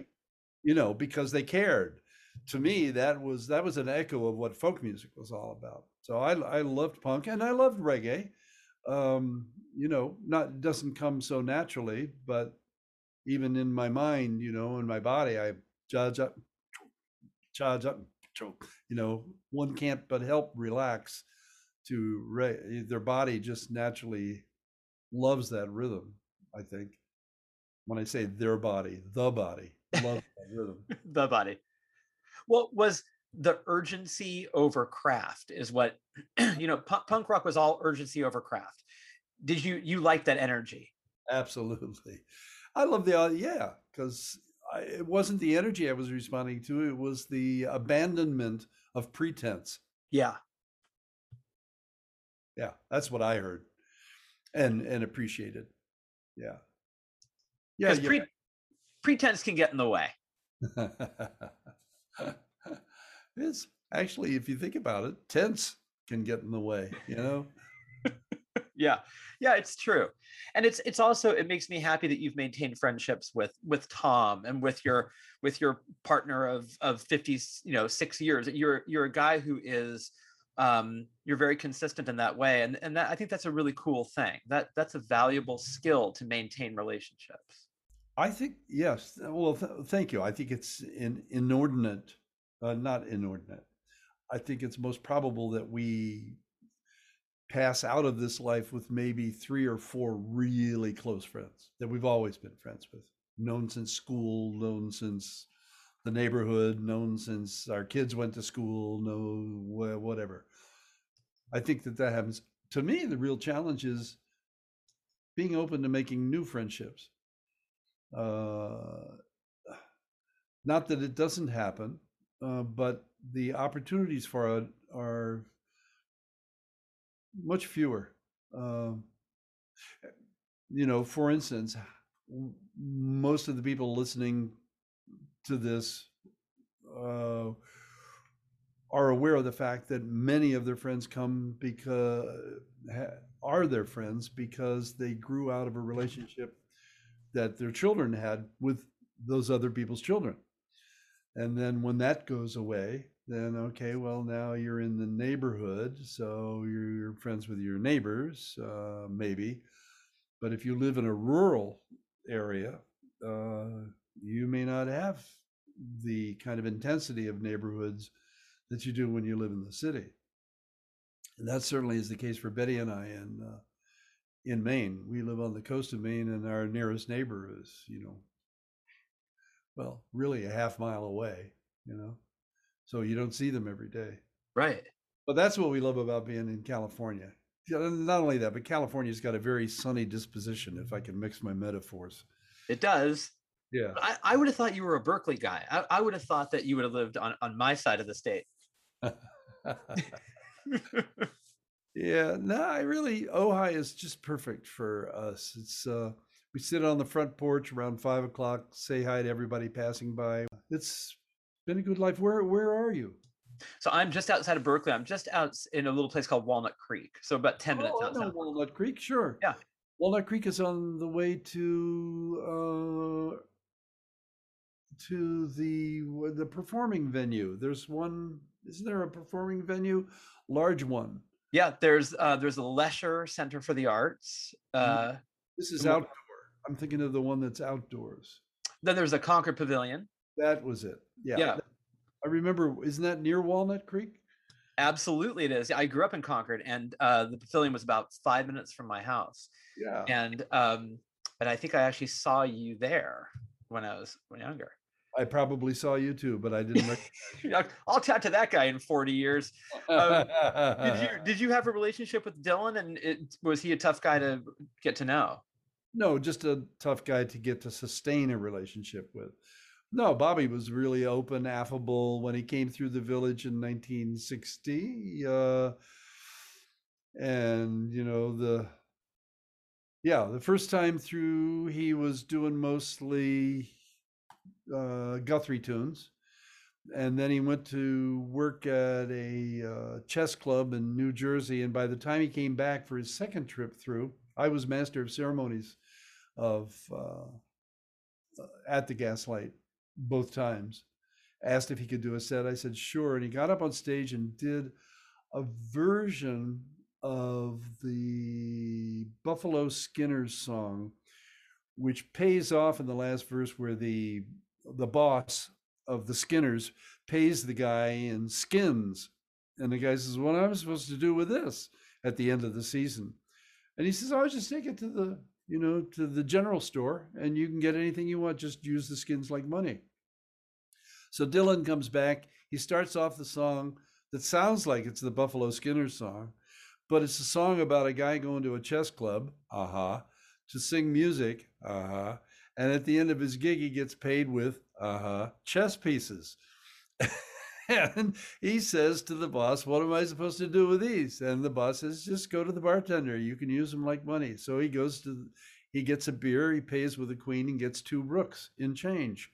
you know, because they cared to me that was that was an echo of what folk music was all about so i i loved punk and i loved reggae um you know not doesn't come so naturally but even in my mind you know in my body i charge up charge up you know one can't but help relax to re- their body just naturally loves that rhythm i think. When i say their body the body loves that rhythm. The body. What was the urgency over craft is what you know pu- punk rock was all urgency over craft. Did you you like that energy? Absolutely. I love the, uh, yeah, because it wasn't the energy I was responding to, it was the abandonment of pretense. Yeah. Yeah, that's what I heard and and appreciated. Yeah. Yeah. Pre- pretense can get in the way. it's actually, if you think about it, tense can get in the way, you know? yeah. Yeah it's true. And it's it's also it makes me happy that you've maintained friendships with with tom and with your with your partner of of 50 you know six years. You're you're a guy who is um you're very consistent in that way and and that i think that's a really cool thing. That that's a valuable skill to maintain relationships. I think yes well th- thank you. I think it's in inordinate uh, not inordinate. I think it's most probable that we pass out of this life with maybe three or four really close friends that we've always been friends with, known since school, known since the neighborhood, known since our kids went to school, no whatever. I think that that happens. To me, the real challenge is being open to making new friendships. Uh, not that it doesn't happen, uh, but the opportunities for it are much fewer. Um, you know, for instance, most of the people listening to this uh, are aware of the fact that many of their friends come because are their friends because they grew out of a relationship that their children had with those other people's children. And then when that goes away, then okay, well now you're in the neighborhood, so you're friends with your neighbors, uh, maybe. But if you live in a rural area, uh, you may not have the kind of intensity of neighborhoods that you do when you live in the city. And that certainly is the case for Betty and I in uh, in Maine. We live on the coast of Maine, and our nearest neighbor is, you know, well, really a half mile away. You know so you don't see them every day. Right. But that's what we love about being in California. Not only that, but California's got a very sunny disposition. If I can mix my metaphors, it does. Yeah. I, I would have thought you were a Berkeley guy. I, I would have thought that you would have lived on, on my side of the state. yeah, no, I really Ojai is just perfect for us. It's uh we sit on the front porch around five o'clock, say hi to everybody passing by. It's been a good life. Where where are you? So I'm just outside of Berkeley. I'm just out in a little place called Walnut Creek. So about ten minutes oh, outside. Walnut Creek, sure. Yeah. Walnut Creek is on the way to uh, to the the performing venue. There's one. Isn't there a performing venue? Large one. Yeah, there's uh, there's a Lesher Center for the Arts. Mm-hmm. Uh, this is outdoor. I'm thinking of the one that's outdoors. Then there's a Concord Pavilion. That was it. Yeah. Yeah. I remember. Isn't that near Walnut Creek? Absolutely, it is. I grew up in Concord, and uh, the pavilion was about five minutes from my house. Yeah. And um, and I think I actually saw you there when I was younger. I probably saw you too, but I didn't. I'll chat to that guy in forty years. Um, did you did you have a relationship with Dylan, and it, was he a tough guy to get to know? No, just a tough guy to get to sustain a relationship with. No, Bobby was really open, affable when he came through the village in 1960. Uh, and, you know, the, yeah, the first time through, he was doing mostly uh, Guthrie tunes. And then he went to work at a uh, chess club in New Jersey. And by the time he came back for his second trip through, I was master of ceremonies of uh, at the Gaslight both times. Asked if he could do a set. I said, sure. And he got up on stage and did a version of the Buffalo Skinners song, which pays off in the last verse where the the boss of the Skinners pays the guy in skins. And the guy says, What am I supposed to do with this at the end of the season? And he says, I'll just take it to the, you know, to the general store and you can get anything you want. Just use the skins like money. So Dylan comes back. He starts off the song that sounds like it's the Buffalo Skinners song, but it's a song about a guy going to a chess club, aha, uh-huh, to sing music. Uh huh. And at the end of his gig, he gets paid with uh huh chess pieces. and he says to the boss, What am I supposed to do with these? And the boss says, Just go to the bartender. You can use them like money. So he goes to, he gets a beer, he pays with a queen and gets two rooks in change.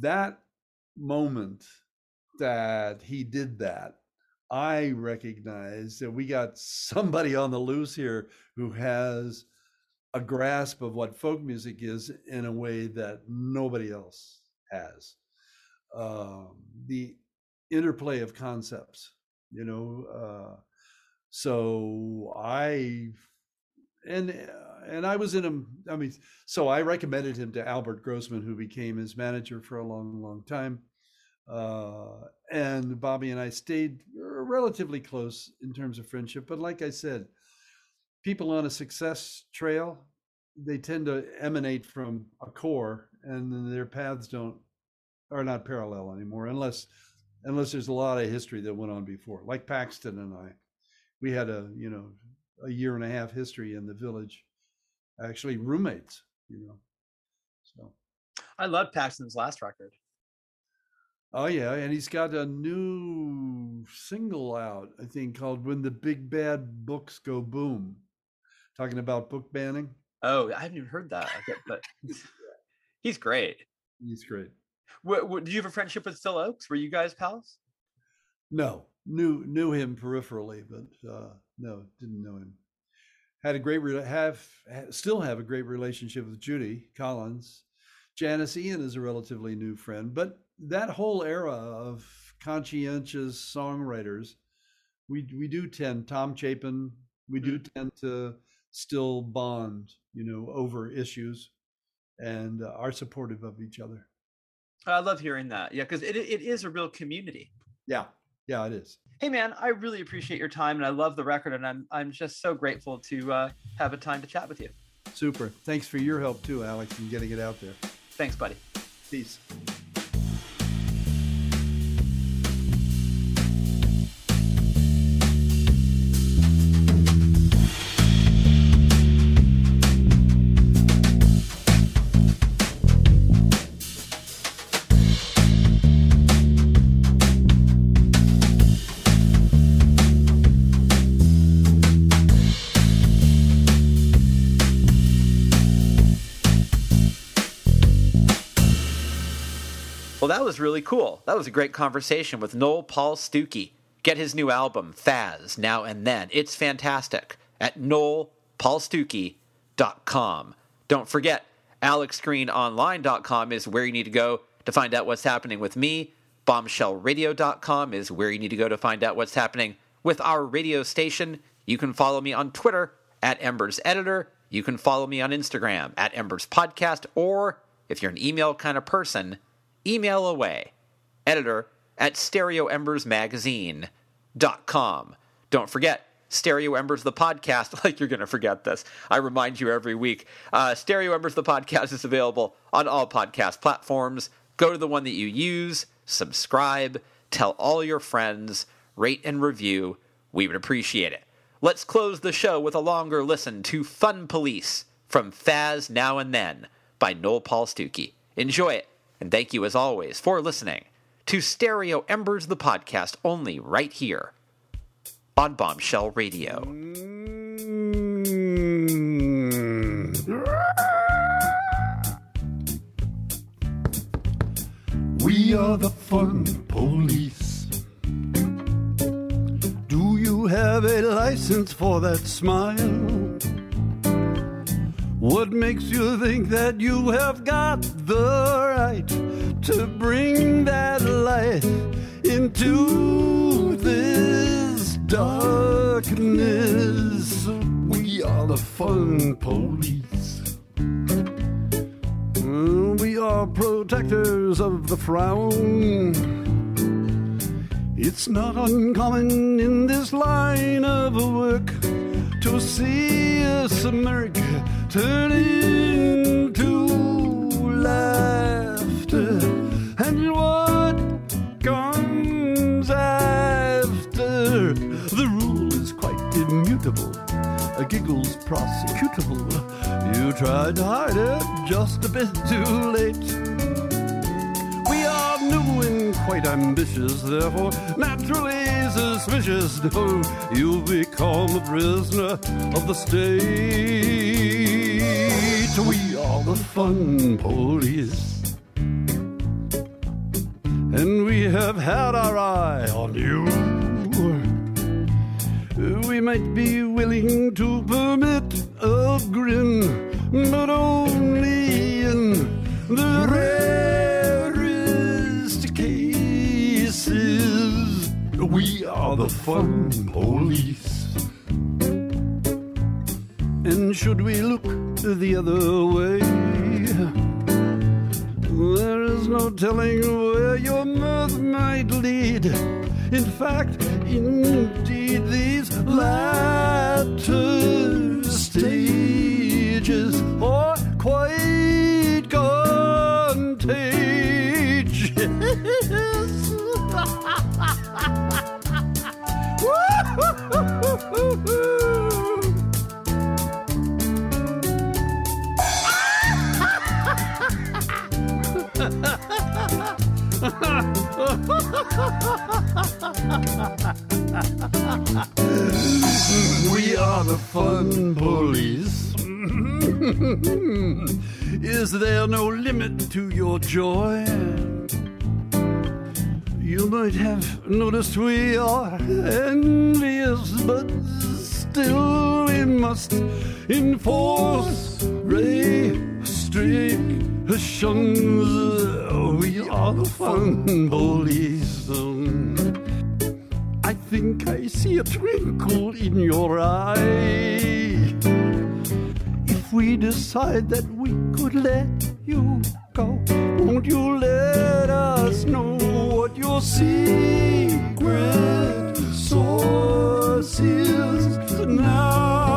That moment that he did that, I recognize that we got somebody on the loose here who has a grasp of what folk music is in a way that nobody else has. Um, the interplay of concepts you know uh, so i and and i was in him i mean so i recommended him to albert grossman who became his manager for a long long time. Uh, and bobby and i stayed relatively close in terms of friendship but like i said people on a success trail they tend to emanate from a core and their paths don't are not parallel anymore unless unless there's a lot of history that went on before like paxton and i. We had a you know a year and a half history in the village actually roommates you know so. I love paxton's last record. Oh yeah and he's got a new single out i think called when the big bad books go boom talking about book banning. Oh i haven't even heard that but he's great. He's great. What, what, did you have a friendship with Phil Ochs? Were you guys pals? No, knew knew him peripherally, but uh, no, didn't know him. Had a great have still have a great relationship with Judy Collins. Janis Ian is a relatively new friend, but that whole era of conscientious songwriters, we we do tend Tom Chapin, we do mm-hmm. tend to still bond, you know, over issues, and uh, are supportive of each other. I love hearing that. Yeah, because it it is a real community. Yeah, yeah, it is. Hey, man, I really appreciate your time, and I love the record, and I'm I'm just so grateful to uh, have a time to chat with you. Super. Thanks for your help too, Alex, in getting it out there. Thanks, buddy. Peace. Well, that was really cool. That was a great conversation with Noel Paul Stookey. Get his new album, Faz, now and then. It's fantastic at noelpaulstookey.com. Don't forget, alexgreenonline.com is where you need to go to find out what's happening with me. Bombshellradio.com is where you need to go to find out what's happening with our radio station. You can follow me on Twitter at Embers Editor. You can follow me on Instagram at Embers Podcast, or if you're an email kind of person, email away. Editor at stereoembersmagazine.com. Don't forget, Stereo Embers the podcast, like you're going to forget this. I remind you every week. Uh, Stereo Embers the podcast is available on all podcast platforms. Go to the one that you use, subscribe, tell all your friends, rate and review. We would appreciate it. Let's close the show with a longer listen to Fun Police from Faz Now and Then by Noel Paul Stookey. Enjoy it. And thank you, as always, for listening to Stereo Embers, the podcast, only right here on Bombshell Radio. We are the fun police. Do you have a license for that smile? What makes you think that you have got the right to bring that light into this darkness? We are the fun police. Mm, we are protectors of the frown. It's not uncommon in this line of work to see us America turn into laughter. And what comes after? The rule is quite immutable. a giggles prosecutable. You tried to hide it just a bit too late. We are new and quite ambitious, therefore naturally suspicious. No, you become a prisoner of the state. We are the fun police. And we have had our eye on you. We might be willing to permit a grin, but only in the rarest cases. We are the fun police. And should we look the other way? There is no telling where your mirth might lead. In fact, indeed, these latter We are the fun police. Is there no limit to your joy? You might have noticed we are envious, but still we must enforce the we are the fun bullies. I think I see a twinkle in your eye. If we decide that we could let you go, won't you let us know what your secret source is now?